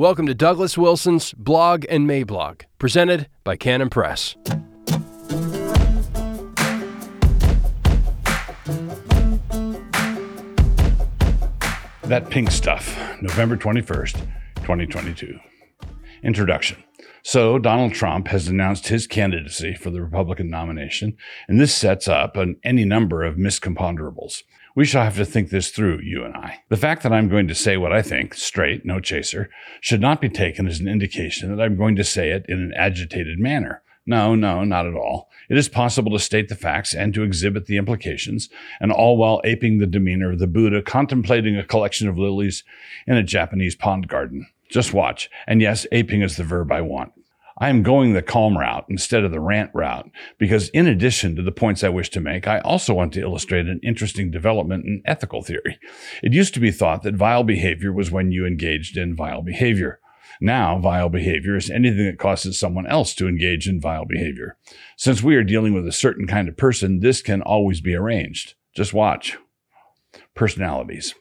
Welcome to Douglas Wilson's Blog and Mablog, presented by Canon Press. That Pink Stuff, November 21st, 2022. Introduction. So, Donald Trump has announced his candidacy for the Republican nomination, and this sets up an, any number of miscomponderables. We shall have to think this through, you and I. The fact that I'm going to say what I think, straight, no chaser, should not be taken as an indication that I'm going to say it in an agitated manner. No, no, not at all. It is possible to state the facts and to exhibit the implications, and all while aping the demeanor of the Buddha contemplating a collection of lilies in a Japanese pond garden. Just watch. And yes, aping is the verb I want. I am going the calm route instead of the rant route because, in addition to the points I wish to make, I also want to illustrate an interesting development in ethical theory. It used to be thought that vile behavior was when you engaged in vile behavior. Now, vile behavior is anything that causes someone else to engage in vile behavior. Since we are dealing with a certain kind of person, this can always be arranged. Just watch. Personalities.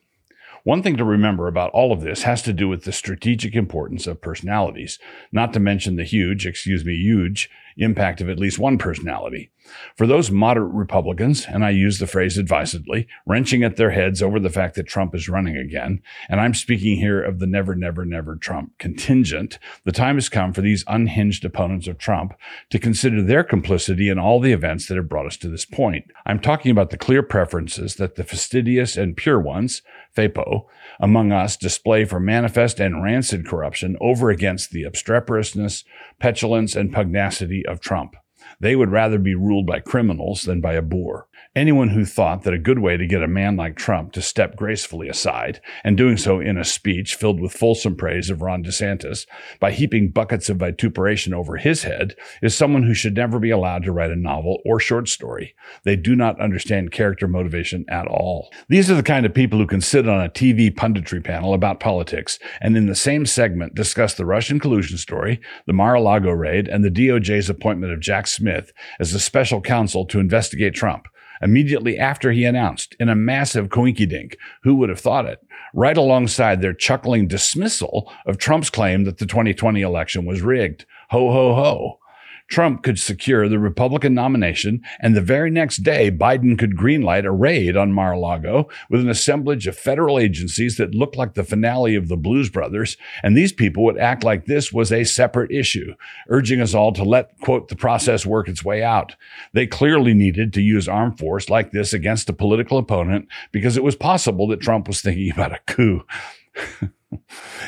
One thing to remember about all of this has to do with the strategic importance of personalities, not to mention the huge, excuse me, huge impact of at least one personality. For those moderate Republicans, and I use the phrase advisedly, wrenching at their heads over the fact that Trump is running again, and I'm speaking here of the never, never, never Trump contingent, the time has come for these unhinged opponents of Trump to consider their complicity in all the events that have brought us to this point. I'm talking about the clear preferences that the fastidious and pure ones, FAPO, among us display for manifest and rancid corruption over against the obstreperousness, petulance, and pugnacity of Trump. They would rather be ruled by criminals than by a boor. Anyone who thought that a good way to get a man like Trump to step gracefully aside, and doing so in a speech filled with fulsome praise of Ron DeSantis, by heaping buckets of vituperation over his head, is someone who should never be allowed to write a novel or short story. They do not understand character motivation at all. These are the kind of people who can sit on a TV punditry panel about politics and in the same segment discuss the Russian collusion story, the Mar-a-Lago raid, and the DOJ's appointment of Jack Smith as a special counsel to investigate Trump immediately after he announced in a massive coinkydink. Who would have thought it? Right alongside their chuckling dismissal of Trump's claim that the 2020 election was rigged. Ho, ho, ho. Trump could secure the Republican nomination, and the very next day, Biden could greenlight a raid on Mar a Lago with an assemblage of federal agencies that looked like the finale of the Blues Brothers, and these people would act like this was a separate issue, urging us all to let, quote, the process work its way out. They clearly needed to use armed force like this against a political opponent because it was possible that Trump was thinking about a coup.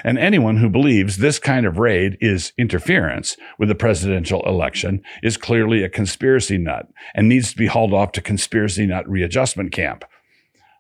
And anyone who believes this kind of raid is interference with the presidential election is clearly a conspiracy nut and needs to be hauled off to conspiracy nut readjustment camp.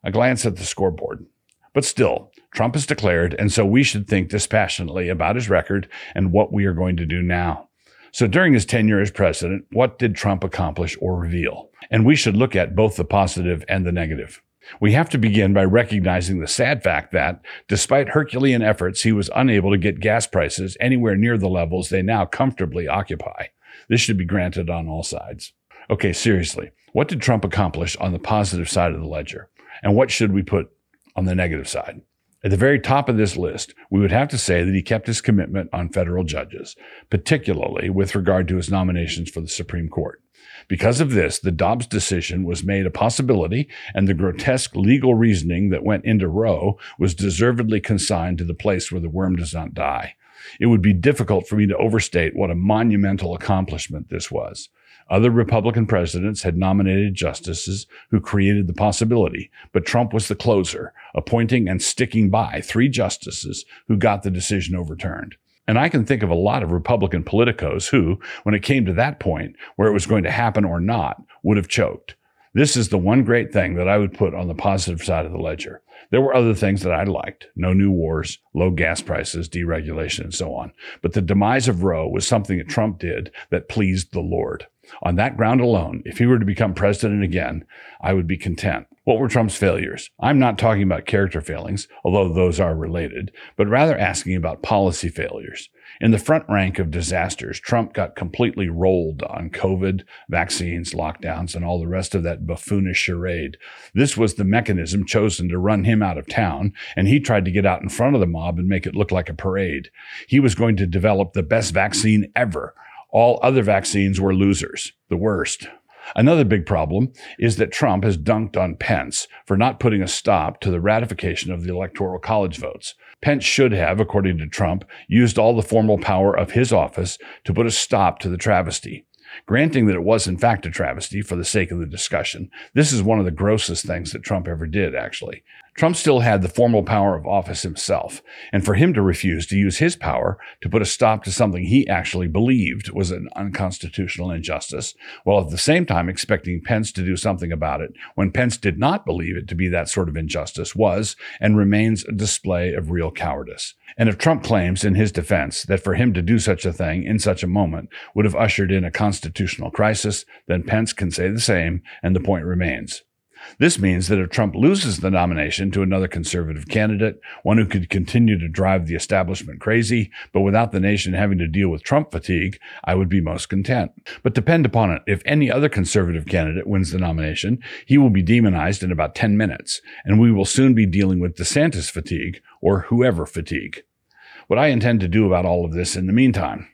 A glance at the scoreboard. But still, Trump has declared, and so we should think dispassionately about his record and what we are going to do now. So during his tenure as president, what did Trump accomplish or reveal? And we should look at both the positive and the negative. We have to begin by recognizing the sad fact that, despite Herculean efforts, he was unable to get gas prices anywhere near the levels they now comfortably occupy. This should be granted on all sides. Okay, seriously, what did Trump accomplish on the positive side of the ledger? And what should we put on the negative side? At the very top of this list, we would have to say that he kept his commitment on federal judges, particularly with regard to his nominations for the Supreme Court. Because of this, the Dobbs decision was made a possibility, and the grotesque legal reasoning that went into Roe was deservedly consigned to the place where the worm does not die. It would be difficult for me to overstate what a monumental accomplishment this was. Other Republican presidents had nominated justices who created the possibility, but Trump was the closer, appointing and sticking by three justices who got the decision overturned. And I can think of a lot of Republican politicos who, when it came to that point where it was going to happen or not, would have choked. This is the one great thing that I would put on the positive side of the ledger. There were other things that I liked no new wars, low gas prices, deregulation, and so on. But the demise of Roe was something that Trump did that pleased the Lord. On that ground alone, if he were to become president again, I would be content. What were Trump's failures? I'm not talking about character failings, although those are related, but rather asking about policy failures. In the front rank of disasters, Trump got completely rolled on COVID, vaccines, lockdowns, and all the rest of that buffoonish charade. This was the mechanism chosen to run him out of town, and he tried to get out in front of the mob and make it look like a parade. He was going to develop the best vaccine ever. All other vaccines were losers, the worst. Another big problem is that Trump has dunked on Pence for not putting a stop to the ratification of the Electoral College votes. Pence should have, according to Trump, used all the formal power of his office to put a stop to the travesty. Granting that it was in fact a travesty for the sake of the discussion, this is one of the grossest things that Trump ever did, actually. Trump still had the formal power of office himself, and for him to refuse to use his power to put a stop to something he actually believed was an unconstitutional injustice, while at the same time expecting Pence to do something about it when Pence did not believe it to be that sort of injustice was and remains a display of real cowardice. And if Trump claims in his defense that for him to do such a thing in such a moment would have ushered in a constitutional crisis, then Pence can say the same, and the point remains. This means that if Trump loses the nomination to another conservative candidate, one who could continue to drive the establishment crazy, but without the nation having to deal with Trump fatigue, I would be most content. But depend upon it, if any other conservative candidate wins the nomination, he will be demonized in about 10 minutes, and we will soon be dealing with DeSantis fatigue, or whoever fatigue. What I intend to do about all of this in the meantime.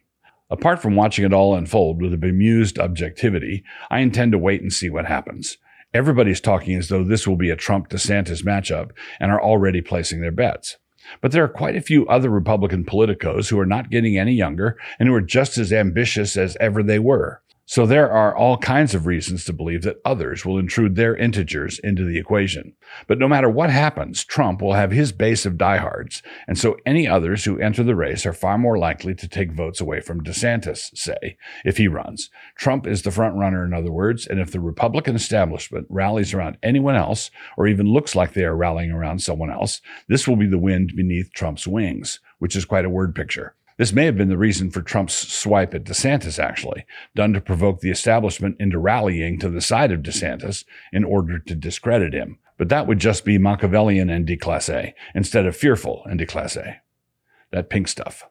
Apart from watching it all unfold with a bemused objectivity, I intend to wait and see what happens. Everybody's talking as though this will be a Trump DeSantis matchup and are already placing their bets. But there are quite a few other Republican politicos who are not getting any younger and who are just as ambitious as ever they were. So there are all kinds of reasons to believe that others will intrude their integers into the equation. But no matter what happens, Trump will have his base of diehards, and so any others who enter the race are far more likely to take votes away from DeSantis, say, if he runs. Trump is the front runner, in other words, and if the Republican establishment rallies around anyone else, or even looks like they are rallying around someone else, this will be the wind beneath Trump's wings, which is quite a word picture. This may have been the reason for Trump's swipe at DeSantis, actually, done to provoke the establishment into rallying to the side of DeSantis in order to discredit him. But that would just be Machiavellian and déclassé instead of fearful and déclassé. That pink stuff.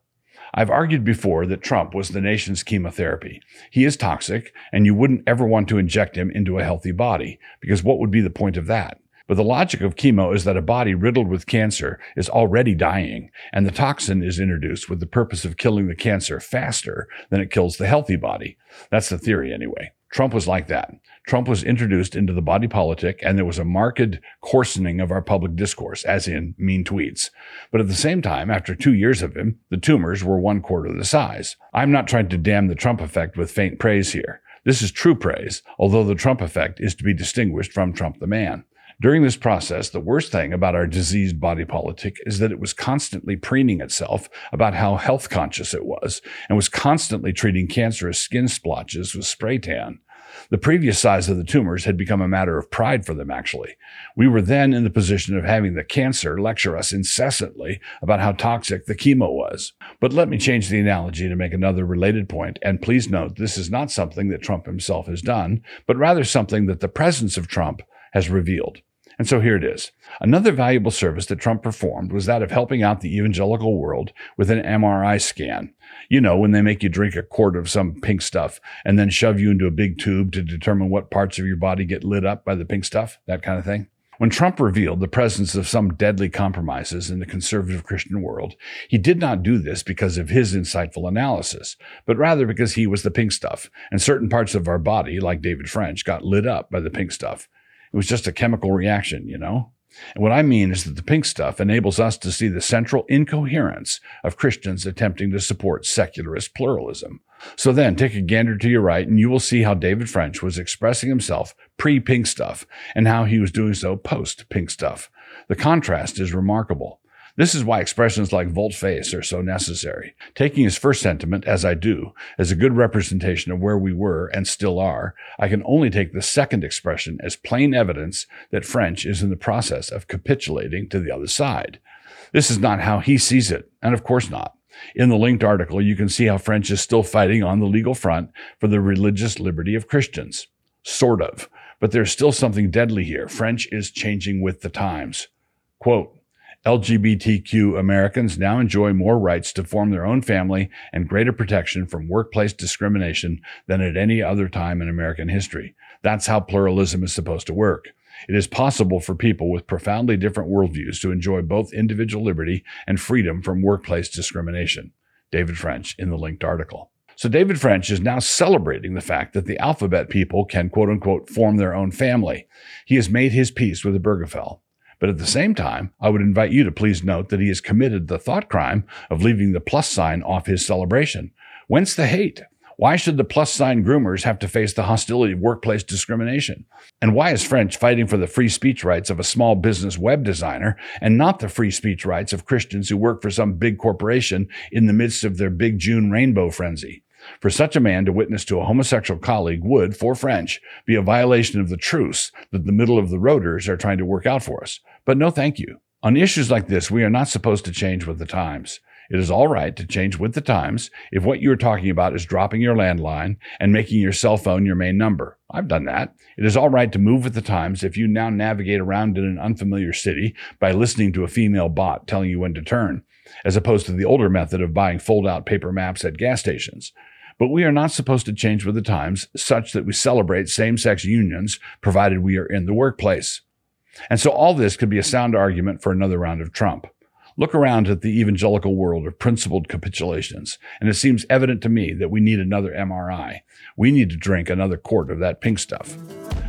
I've argued before that Trump was the nation's chemotherapy. He is toxic, and you wouldn't ever want to inject him into a healthy body, because what would be the point of that? But the logic of chemo is that a body riddled with cancer is already dying, and the toxin is introduced with the purpose of killing the cancer faster than it kills the healthy body. That's the theory, anyway. Trump was like that. Trump was introduced into the body politic, and there was a marked coarsening of our public discourse, as in mean tweets. But at the same time, after two years of him, the tumors were one quarter the size. I'm not trying to damn the Trump effect with faint praise here. This is true praise, although the Trump effect is to be distinguished from Trump the man. During this process, the worst thing about our diseased body politic is that it was constantly preening itself about how health conscious it was and was constantly treating cancerous skin splotches with spray tan. The previous size of the tumors had become a matter of pride for them, actually. We were then in the position of having the cancer lecture us incessantly about how toxic the chemo was. But let me change the analogy to make another related point, and please note this is not something that Trump himself has done, but rather something that the presence of Trump has revealed. And so here it is. Another valuable service that Trump performed was that of helping out the evangelical world with an MRI scan. You know, when they make you drink a quart of some pink stuff and then shove you into a big tube to determine what parts of your body get lit up by the pink stuff, that kind of thing. When Trump revealed the presence of some deadly compromises in the conservative Christian world, he did not do this because of his insightful analysis, but rather because he was the pink stuff, and certain parts of our body, like David French, got lit up by the pink stuff. It was just a chemical reaction, you know? And what I mean is that the pink stuff enables us to see the central incoherence of Christians attempting to support secularist pluralism. So then take a gander to your right and you will see how David French was expressing himself pre pink stuff and how he was doing so post pink stuff. The contrast is remarkable. This is why expressions like volte-face are so necessary. Taking his first sentiment, as I do, as a good representation of where we were and still are, I can only take the second expression as plain evidence that French is in the process of capitulating to the other side. This is not how he sees it, and of course not. In the linked article, you can see how French is still fighting on the legal front for the religious liberty of Christians. Sort of. But there's still something deadly here. French is changing with the times. Quote, LGBTQ Americans now enjoy more rights to form their own family and greater protection from workplace discrimination than at any other time in American history. That's how pluralism is supposed to work. It is possible for people with profoundly different worldviews to enjoy both individual liberty and freedom from workplace discrimination. David French in the linked article. So David French is now celebrating the fact that the alphabet people can quote unquote form their own family. He has made his peace with Obergefell. But at the same time, I would invite you to please note that he has committed the thought crime of leaving the plus sign off his celebration. Whence the hate? Why should the plus sign groomers have to face the hostility of workplace discrimination? And why is French fighting for the free speech rights of a small business web designer and not the free speech rights of Christians who work for some big corporation in the midst of their big June rainbow frenzy? For such a man to witness to a homosexual colleague would, for French, be a violation of the truce that the middle of the roaders are trying to work out for us. But no thank you. On issues like this, we are not supposed to change with the times. It is all right to change with the times if what you are talking about is dropping your landline and making your cell phone your main number. I've done that. It is all right to move with the times if you now navigate around in an unfamiliar city by listening to a female bot telling you when to turn, as opposed to the older method of buying fold out paper maps at gas stations. But we are not supposed to change with the times such that we celebrate same sex unions provided we are in the workplace. And so all this could be a sound argument for another round of Trump. Look around at the evangelical world of principled capitulations, and it seems evident to me that we need another MRI. We need to drink another quart of that pink stuff.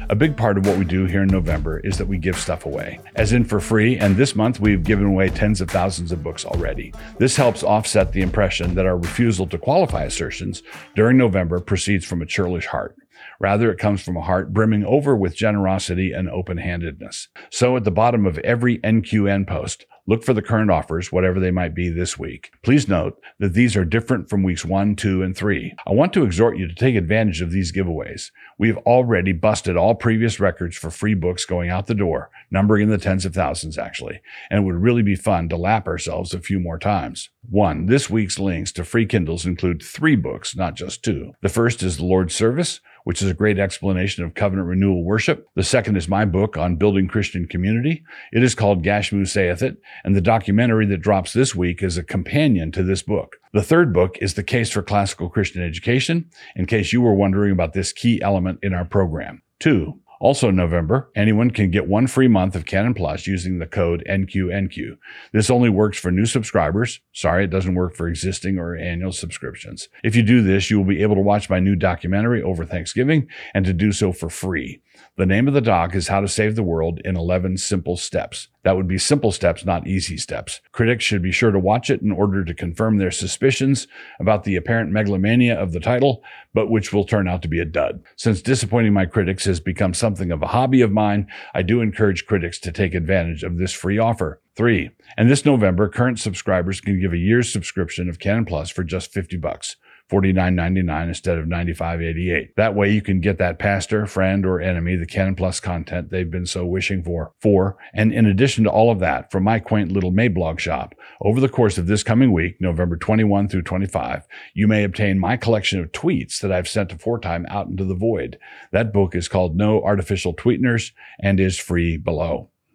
A big part of what we do here in November is that we give stuff away, as in for free, and this month we've given away tens of thousands of books already. This helps offset the impression that our refusal to qualify assertions during November proceeds from a churlish heart. Rather, it comes from a heart brimming over with generosity and open handedness. So, at the bottom of every NQN post, Look for the current offers, whatever they might be this week. Please note that these are different from weeks one, two, and three. I want to exhort you to take advantage of these giveaways. We have already busted all previous records for free books going out the door, numbering in the tens of thousands actually, and it would really be fun to lap ourselves a few more times. One, this week's links to free Kindles include three books, not just two. The first is The Lord's Service, which is a great explanation of covenant renewal worship. The second is my book on building Christian community. It is called Gashmu Saith It, and the documentary that drops this week is a companion to this book. The third book is The Case for Classical Christian Education, in case you were wondering about this key element in our program. Two, also in November, anyone can get one free month of Canon Plus using the code NQNQ. This only works for new subscribers. Sorry, it doesn't work for existing or annual subscriptions. If you do this, you will be able to watch my new documentary over Thanksgiving and to do so for free. The name of the doc is How to Save the World in 11 Simple Steps. That would be simple steps, not easy steps. Critics should be sure to watch it in order to confirm their suspicions about the apparent megalomania of the title, but which will turn out to be a dud. Since disappointing my critics has become something of a hobby of mine, I do encourage critics to take advantage of this free offer. Three, and this November, current subscribers can give a year's subscription of Canon Plus for just 50 bucks. $49.99 instead of $95.88. That way you can get that pastor, friend, or enemy the Canon Plus content they've been so wishing for. Four, and in addition to all of that, from my quaint little Mablog shop, over the course of this coming week, November 21 through 25, you may obtain my collection of tweets that I've sent aforetime out into the void. That book is called No Artificial Tweeteners and is free below.